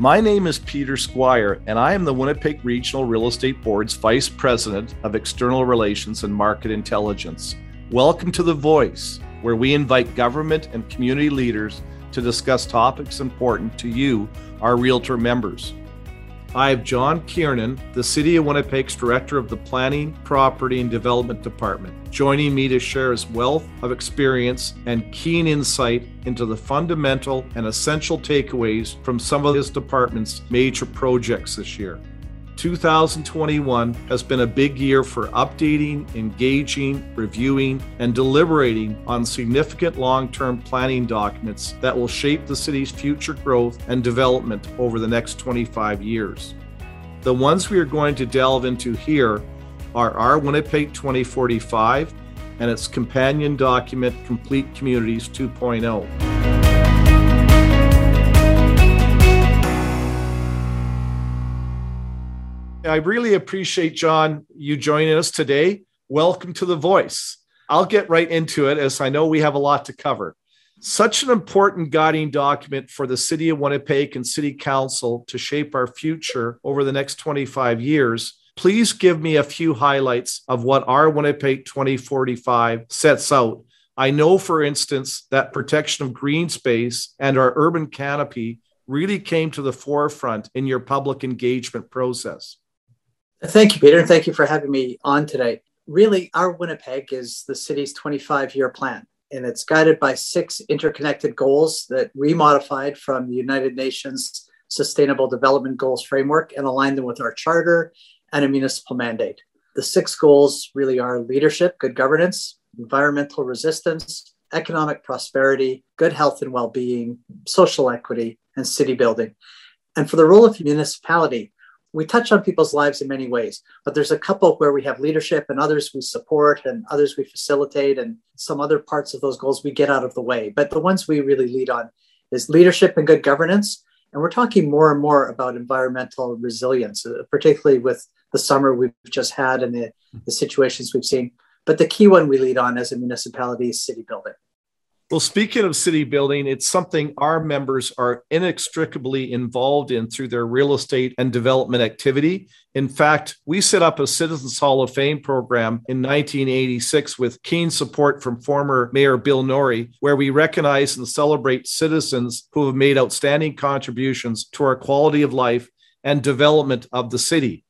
My name is Peter Squire, and I am the Winnipeg Regional Real Estate Board's Vice President of External Relations and Market Intelligence. Welcome to The Voice, where we invite government and community leaders to discuss topics important to you, our Realtor members. I have John Kiernan, the City of Winnipeg's Director of the Planning, Property, and Development Department, joining me to share his wealth of experience and keen insight into the fundamental and essential takeaways from some of his department's major projects this year. 2021 has been a big year for updating, engaging, reviewing, and deliberating on significant long term planning documents that will shape the city's future growth and development over the next 25 years. The ones we are going to delve into here are our Winnipeg 2045 and its companion document, Complete Communities 2.0. I really appreciate, John, you joining us today. Welcome to The Voice. I'll get right into it as I know we have a lot to cover. Such an important guiding document for the City of Winnipeg and City Council to shape our future over the next 25 years. Please give me a few highlights of what our Winnipeg 2045 sets out. I know, for instance, that protection of green space and our urban canopy really came to the forefront in your public engagement process. Thank you, Peter, and thank you for having me on today. Really, our Winnipeg is the city's 25 year plan, and it's guided by six interconnected goals that we modified from the United Nations Sustainable Development Goals framework and aligned them with our charter and a municipal mandate. The six goals really are leadership, good governance, environmental resilience, economic prosperity, good health and well being, social equity, and city building. And for the role of municipality, we touch on people's lives in many ways, but there's a couple where we have leadership and others we support and others we facilitate and some other parts of those goals we get out of the way. But the ones we really lead on is leadership and good governance. And we're talking more and more about environmental resilience, uh, particularly with the summer we've just had and the, mm-hmm. the situations we've seen. But the key one we lead on as a municipality is city building. Well, speaking of city building, it's something our members are inextricably involved in through their real estate and development activity. In fact, we set up a Citizens Hall of Fame program in 1986 with keen support from former Mayor Bill Norrie, where we recognize and celebrate citizens who have made outstanding contributions to our quality of life and development of the city.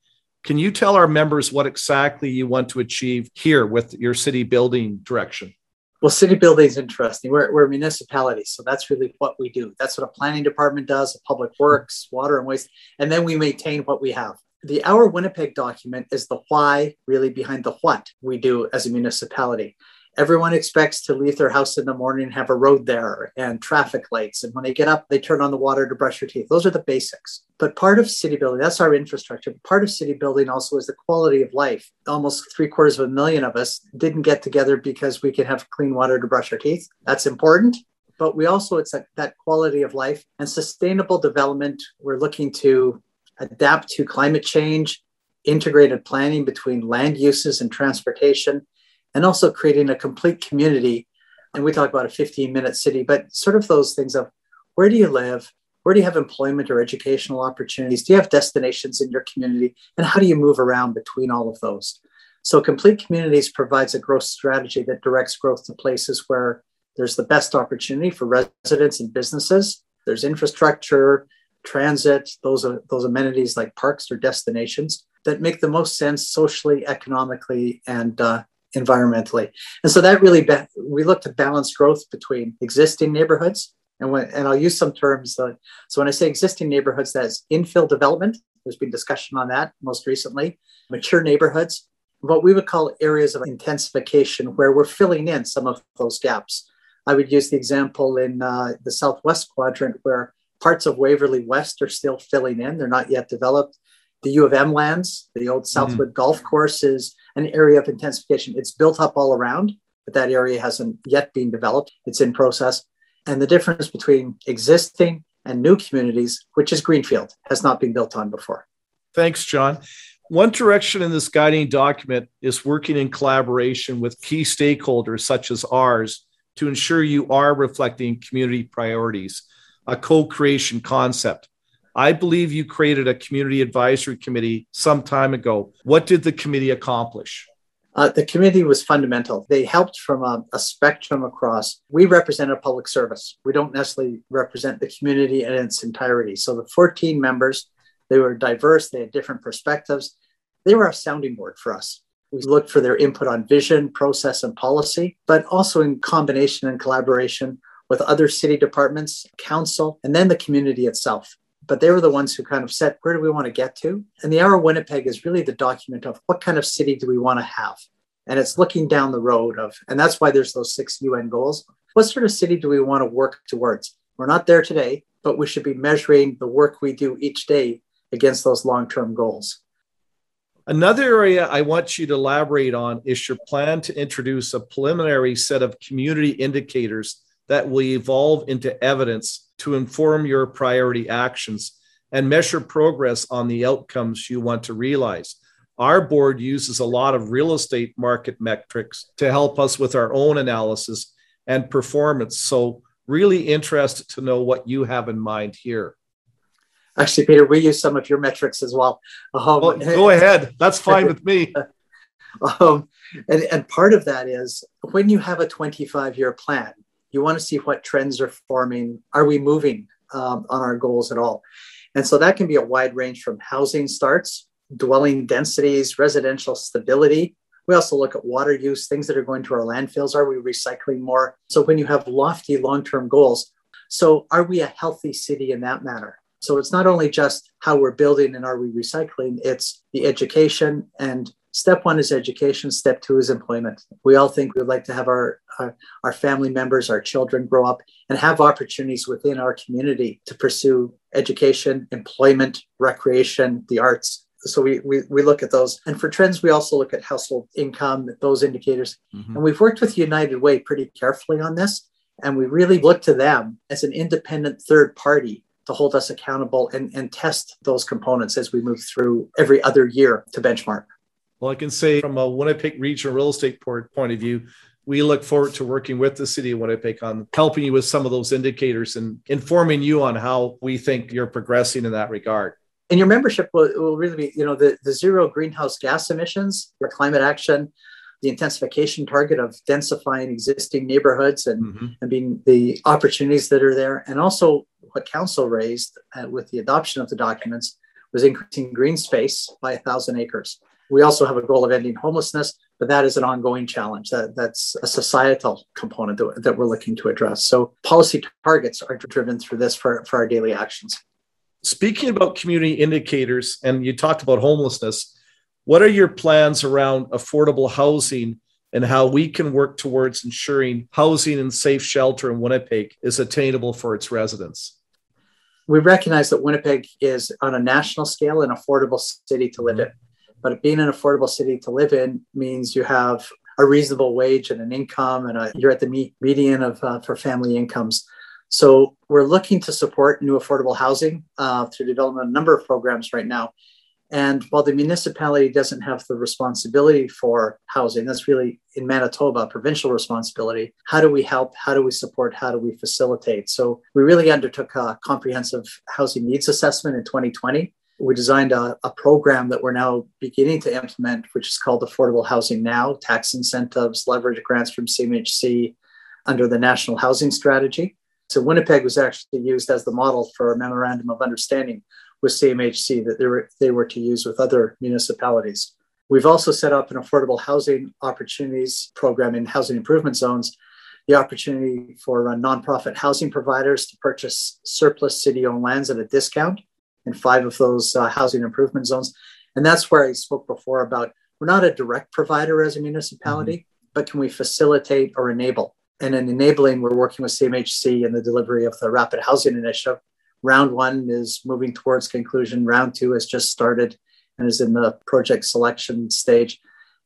Can you tell our members what exactly you want to achieve here with your city building direction? Well, city building is interesting. We're, we're a municipality, so that's really what we do. That's what a planning department does, a public works, water and waste, and then we maintain what we have. The Our Winnipeg document is the why really behind the what we do as a municipality everyone expects to leave their house in the morning and have a road there and traffic lights. And when they get up, they turn on the water to brush their teeth. Those are the basics. But part of city building, that's our infrastructure. Part of city building also is the quality of life. Almost three quarters of a million of us didn't get together because we can have clean water to brush our teeth. That's important. But we also, it's that, that quality of life and sustainable development. We're looking to adapt to climate change, integrated planning between land uses and transportation and also creating a complete community. And we talk about a 15 minute city, but sort of those things of where do you live? Where do you have employment or educational opportunities? Do you have destinations in your community? And how do you move around between all of those? So, Complete Communities provides a growth strategy that directs growth to places where there's the best opportunity for residents and businesses. There's infrastructure, transit, those are those amenities like parks or destinations that make the most sense socially, economically, and uh, environmentally. And so that really, we look to balance growth between existing neighborhoods. And, when, and I'll use some terms. Uh, so when I say existing neighborhoods, that's infill development. There's been discussion on that most recently. Mature neighborhoods, what we would call areas of intensification, where we're filling in some of those gaps. I would use the example in uh, the southwest quadrant where parts of Waverley West are still filling in. They're not yet developed. The U of M lands, the old mm-hmm. Southwood mm-hmm. Golf Course is an area of intensification. It's built up all around, but that area hasn't yet been developed. It's in process. And the difference between existing and new communities, which is Greenfield, has not been built on before. Thanks, John. One direction in this guiding document is working in collaboration with key stakeholders such as ours to ensure you are reflecting community priorities, a co creation concept. I believe you created a community advisory committee some time ago. What did the committee accomplish? Uh, the committee was fundamental. They helped from a, a, spectrum across. We represent a public service. We don't necessarily represent the community in its entirety. So the 14 members, they were diverse, they had different perspectives. They were a sounding board for us. We looked for their input on vision, process, and policy, but also in combination and collaboration with other city departments, council, and then the community itself but they were the ones who kind of said, where do we want to get to? And the Our Winnipeg is really the document of what kind of city do we want to have? And it's looking down the road of, and that's why there's those six UN goals. What sort of city do we want to work towards? We're not there today, but we should be measuring the work we do each day against those long term goals. Another area I want you to elaborate on is your plan to introduce a preliminary set of community indicators that will evolve into evidence to inform your priority actions and measure progress on the outcomes you want to realize. Our board uses a lot of real estate market metrics to help us with our own analysis and performance. So, really interested to know what you have in mind here. Actually, Peter, we use some of your metrics as well. Um, well go ahead. That's fine with me. Um, and, and part of that is when you have a 25 year plan, you want to see what trends are forming. Are we moving um, on our goals at all? And so that can be a wide range from housing starts, dwelling densities, residential stability. We also look at water use, things that are going to our landfills. Are we recycling more? So when you have lofty long term goals, so are we a healthy city in that matter? So it's not only just how we're building and are we recycling, it's the education and Step one is education. Step two is employment. We all think we'd like to have our, our, our, family members, our children grow up and have opportunities within our community to pursue education, employment, recreation, the arts. So we, we, we look at those. And for trends, we also look at household income, those indicators. Mm-hmm. And we've worked with United Way pretty carefully on this. And we really look to them as an independent third party to hold us accountable and, and test those components as we move through every other year to benchmark. Well, I can say from a Winnipeg regional real estate port, point of view, we look forward to working with the city of Winnipeg on helping you with some of those indicators and informing you on how we think you're progressing in that regard. And your membership will, will really be, you know, the, the zero greenhouse gas emissions, your climate action, the intensification target of densifying existing neighborhoods and, mm-hmm. and being the opportunities that are there. And also what council raised uh, with the adoption of the documents was increasing green space by a thousand acres. We also have a goal of ending homelessness, but that is an ongoing challenge. That, that's a societal component that, that we're looking to address. So policy targets are driven through this for, for our daily actions. Speaking about community indicators, and you talked about homelessness, what are your plans around affordable housing and how we can work towards ensuring housing and safe shelter in Winnipeg is attainable for its residents? We recognize that Winnipeg is on a national scale an affordable city to live in. Mm-hmm. But being an affordable city to live in means you have a reasonable wage and an income, and a, you're at the median of uh, for family incomes. So we're looking to support new affordable housing uh, through development of a number of programs right now. And while the municipality doesn't have the responsibility for housing, that's really in Manitoba, provincial responsibility. How do we help? How do we support? How do we facilitate? So we really undertook a comprehensive housing needs assessment in 2020 we designed a, a, program that we're now beginning to implement, which is called Affordable Housing Now tax incentives, leverage grants from CMHC under the National Housing Strategy. So, Winnipeg was actually used as the model for a memorandum of understanding with CMHC that they were, they were to use with other municipalities. We've also set up an affordable housing opportunities program in housing improvement zones, the opportunity for uh, nonprofit housing providers to purchase surplus city owned lands at a discount in five of those uh, housing improvement zones. And that's where I spoke before about we're not a direct provider as a municipality, mm-hmm. but can we facilitate or enable? And in enabling, we're working with CMHC in the delivery of the Rapid Housing Initiative. Round one is moving towards conclusion. Round two has just started and is in the project selection stage.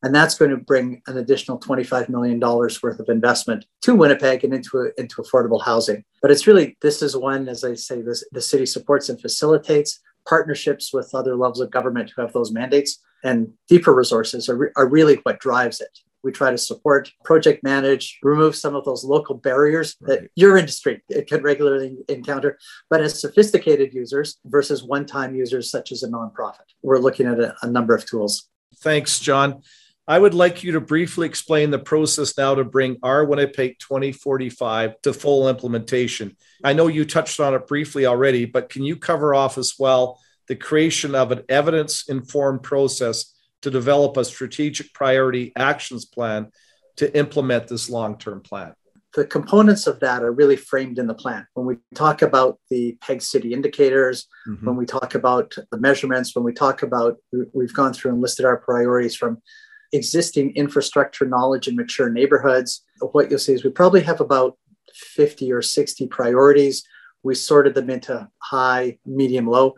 And that's going to bring an additional $25 million worth of investment to Winnipeg and into, into affordable housing. But it's really, this is one, as I say, this, the city supports and facilitates partnerships with other levels of government who have those mandates. And deeper resources are, re- are really what drives it. We try to support, project manage, remove some of those local barriers right. that your industry can regularly encounter. But as sophisticated users versus one time users, such as a nonprofit, we're looking at a, a number of tools. Thanks, John. I would like you to briefly explain the process now to bring our Winnipeg 2045 to full implementation. I know you touched on it briefly already, but can you cover off as well the creation of an evidence informed process to develop a strategic priority actions plan to implement this long term plan? The components of that are really framed in the plan. When we talk about the PEG City indicators, mm-hmm. when we talk about the measurements, when we talk about, we've gone through and listed our priorities from existing infrastructure knowledge in mature neighborhoods. What you'll see is we probably have about 50 or 60 priorities. We sorted them into high, medium, low.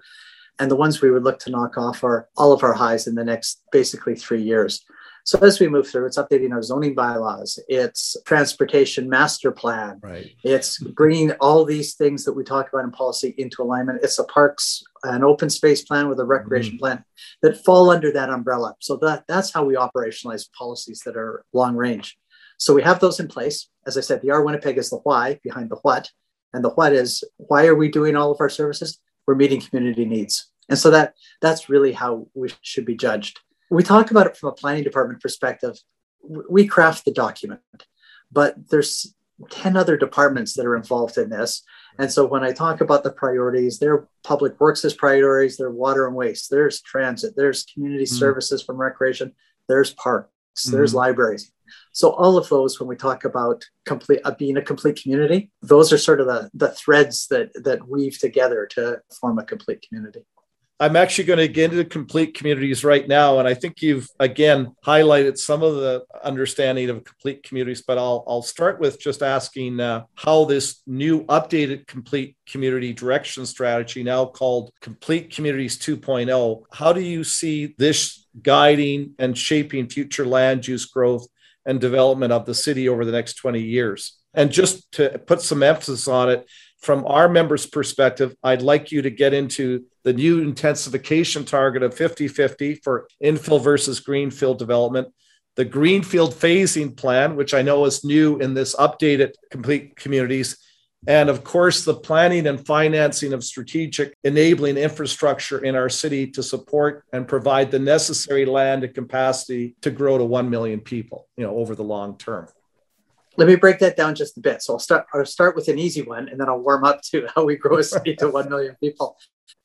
And the ones we would look to knock off are all of our highs in the next basically three years. So as we move through, it's updating our zoning bylaws, it's transportation master plan, right. it's bringing all these things that we talk about in policy into alignment. It's a parks an open space plan with a recreation mm-hmm. plan that fall under that umbrella. So that that's how we operationalize policies that are long range. So we have those in place. As I said, the Our Winnipeg is the why behind the what, and the what is why are we doing all of our services? we're meeting community needs. And so that that's really how we should be judged. We talk about it from a planning department perspective. We craft the document, but there's 10 other departments that are involved in this. And so when I talk about the priorities, their public works as priorities, there water and waste, there's transit, there's community mm. services from recreation, there's parks, mm. there's libraries. So all of those, when we talk about complete uh, being a complete community, those are sort of the, the threads that that weave together to form a complete community. I'm actually going to get into complete communities right now. And I think you've again highlighted some of the understanding of complete communities, but I'll, I'll start with just asking uh, how this new updated complete community direction strategy, now called Complete Communities 2.0, how do you see this guiding and shaping future land use growth and development of the city over the next 20 years. And just to put some emphasis on it, from our members' perspective, I'd like you to get into the new intensification target of 50 50 for infill versus greenfield development, the greenfield phasing plan, which I know is new in this updated complete communities, and of course, the planning and financing of strategic enabling infrastructure in our city to support and provide the necessary land and capacity to grow to 1 million people, you know, over the long term. Let me break that down just a bit. So I'll start, I'll start with an easy one and then I'll warm up to how we grow a city to 1 million people.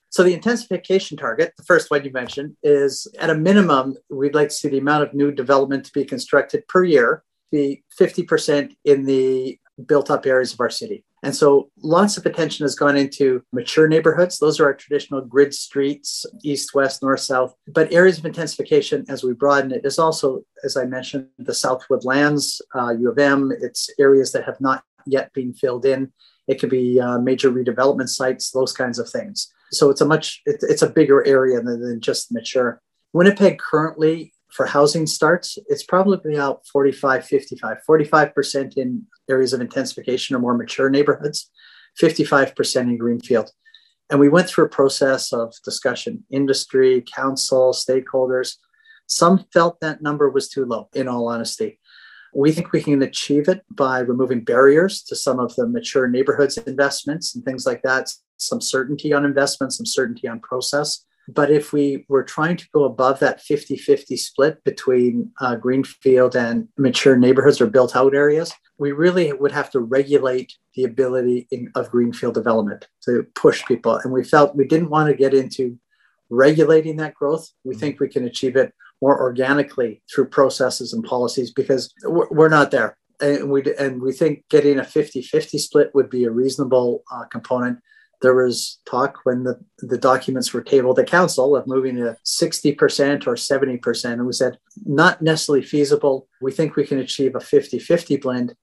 So the intensification target, the first one you mentioned, is at a minimum, we'd like to see the amount of new development to be constructed per year be 50% in the built up areas of our city. And so lots of attention has gone into mature neighborhoods. Those are our traditional grid streets, east, west, north, south. But areas of intensification, as we broaden it, is also, as I mentioned, the Southwood lands, uh, U of M. It's areas that have not yet been filled in. It could be uh, major redevelopment sites, those kinds of things. So it's a much, it, it's a bigger area than, than just mature. Winnipeg currently for housing starts, it's probably about 45, 55, 45% in areas of intensification or more mature neighborhoods, 55% in Greenfield. And we went through a process of discussion, industry, council, stakeholders. Some felt that number was too low, in all honesty. We think we can achieve it by removing barriers to some of the mature neighborhoods investments and things like that, some certainty on investment, some certainty on process. But if we were trying to go above that 50 50 split between uh, greenfield and mature neighborhoods or built out areas, we really would have to regulate the ability in, of greenfield development to push people. And we felt we didn't want to get into regulating that growth. We think we can achieve it more organically through processes and policies because we're not there. And we, and we think getting a 50 50 split would be a reasonable uh, component there was talk when the, the documents were tabled at council of moving to 60% or 70%. And we said, not necessarily feasible. We think we can achieve a 50 50 blend.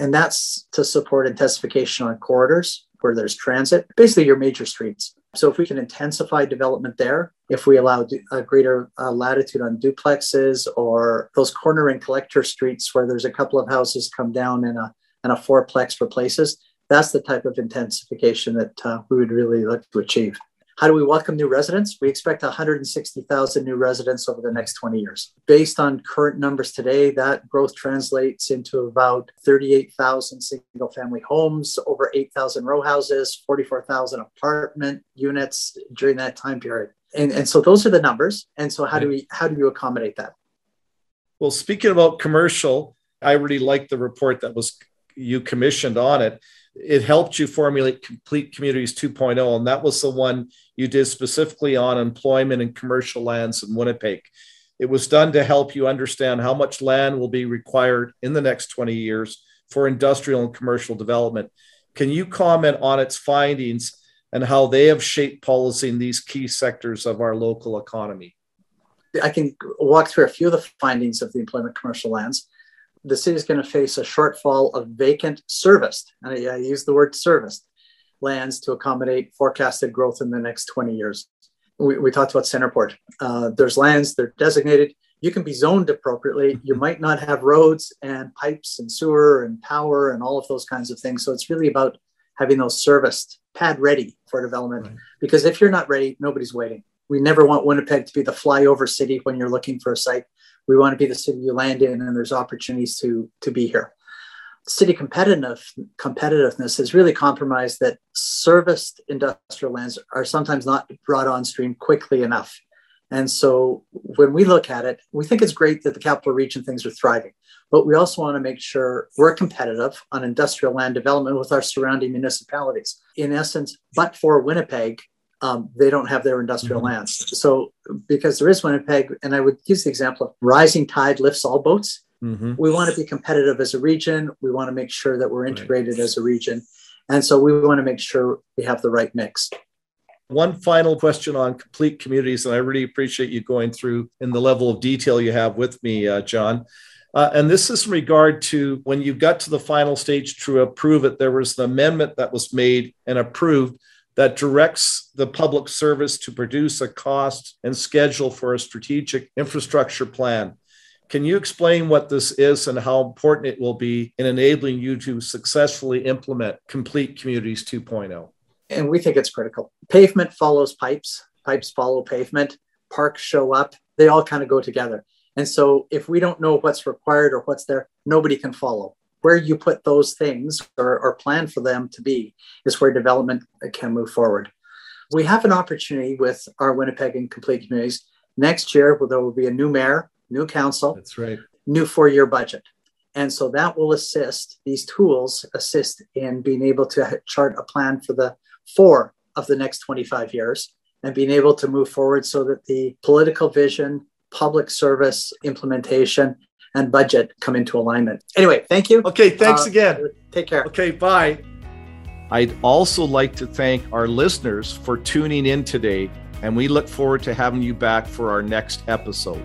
And that's to support intensification on corridors where there's transit, basically your major streets. So if we can intensify development there, if we allow a greater uh, latitude on duplexes or those corner and collector streets where there's a couple of houses come down and a and a fourplex replaces, that's the type of intensification that uh, we would really look to achieve. How do we welcome new residents? We expect 160,000 new residents over the next 20 years. Based on current numbers today, that growth translates into about 38,000 single family homes, over 8,000 row houses, 44,000 apartment units during that time period. And, and so those are the numbers. And so how do we how do you accommodate that? Well, speaking about commercial, I really like the report that was you commissioned on it it helped you formulate complete communities 2.0 and that was the one you did specifically on employment and commercial lands in winnipeg. It was done to help you understand how much land will be required in the next 20 years for industrial and commercial development. Can you comment on its findings and how they have shaped policy in these key sectors of our local economy? I can walk through a few of the findings of the employment commercial lands the city is going to face a shortfall of vacant serviced, and I, I use the word serviced, lands to accommodate forecasted growth in the next 20 years. We, we talked about CentrePort. Uh, there's lands, they're designated. You can be zoned appropriately. You might not have roads and pipes and sewer and power and all of those kinds of things. So it's really about having those serviced, pad ready for development. Right. Because if you're not ready, nobody's waiting. We never want Winnipeg to be the flyover city when you're looking for a site we want to be the city you land in and there's opportunities to to be here. City competitive competitiveness has really compromised that serviced industrial lands are sometimes not brought on stream quickly enough. And so when we look at it we think it's great that the capital region things are thriving but we also want to make sure we're competitive on industrial land development with our surrounding municipalities. In essence but for winnipeg um, they don't have their industrial mm-hmm. lands. So, because there is Winnipeg, and I would use the example of rising tide lifts all boats. Mm-hmm. We want to be competitive as a region. We want to make sure that we're integrated right. as a region. And so we want to make sure we have the right mix. One final question on complete communities, and I really appreciate you going through in the level of detail you have with me, uh, John. Uh, and this is in regard to when you got to the final stage to approve it, there was an amendment that was made and approved that directs the public service to produce a cost and schedule for a strategic infrastructure plan. Can you explain what this is and how important it will be in enabling you to successfully implement Complete Communities 2.0? And we think it's critical. Pavement follows pipes, pipes follow pavement, parks show up, they all kind of go together. And so if we don't know what's required or what's there, nobody can follow where you put those things or, or plan for them to be is where development can move forward. We have an opportunity with our Winnipeg and complete communities. Next year, there will be a new mayor, new council. That's right. New four year budget. And so that will assist, these tools assist in being able to chart a plan for the four of the next 25 years and being able to move forward so that the political vision, public service implementation, and budget come into alignment. Anyway, thank you. Okay, thanks uh, again. Take care. Okay, bye. I'd also like to thank our listeners for tuning in today, and we look forward to having you back for our next episode.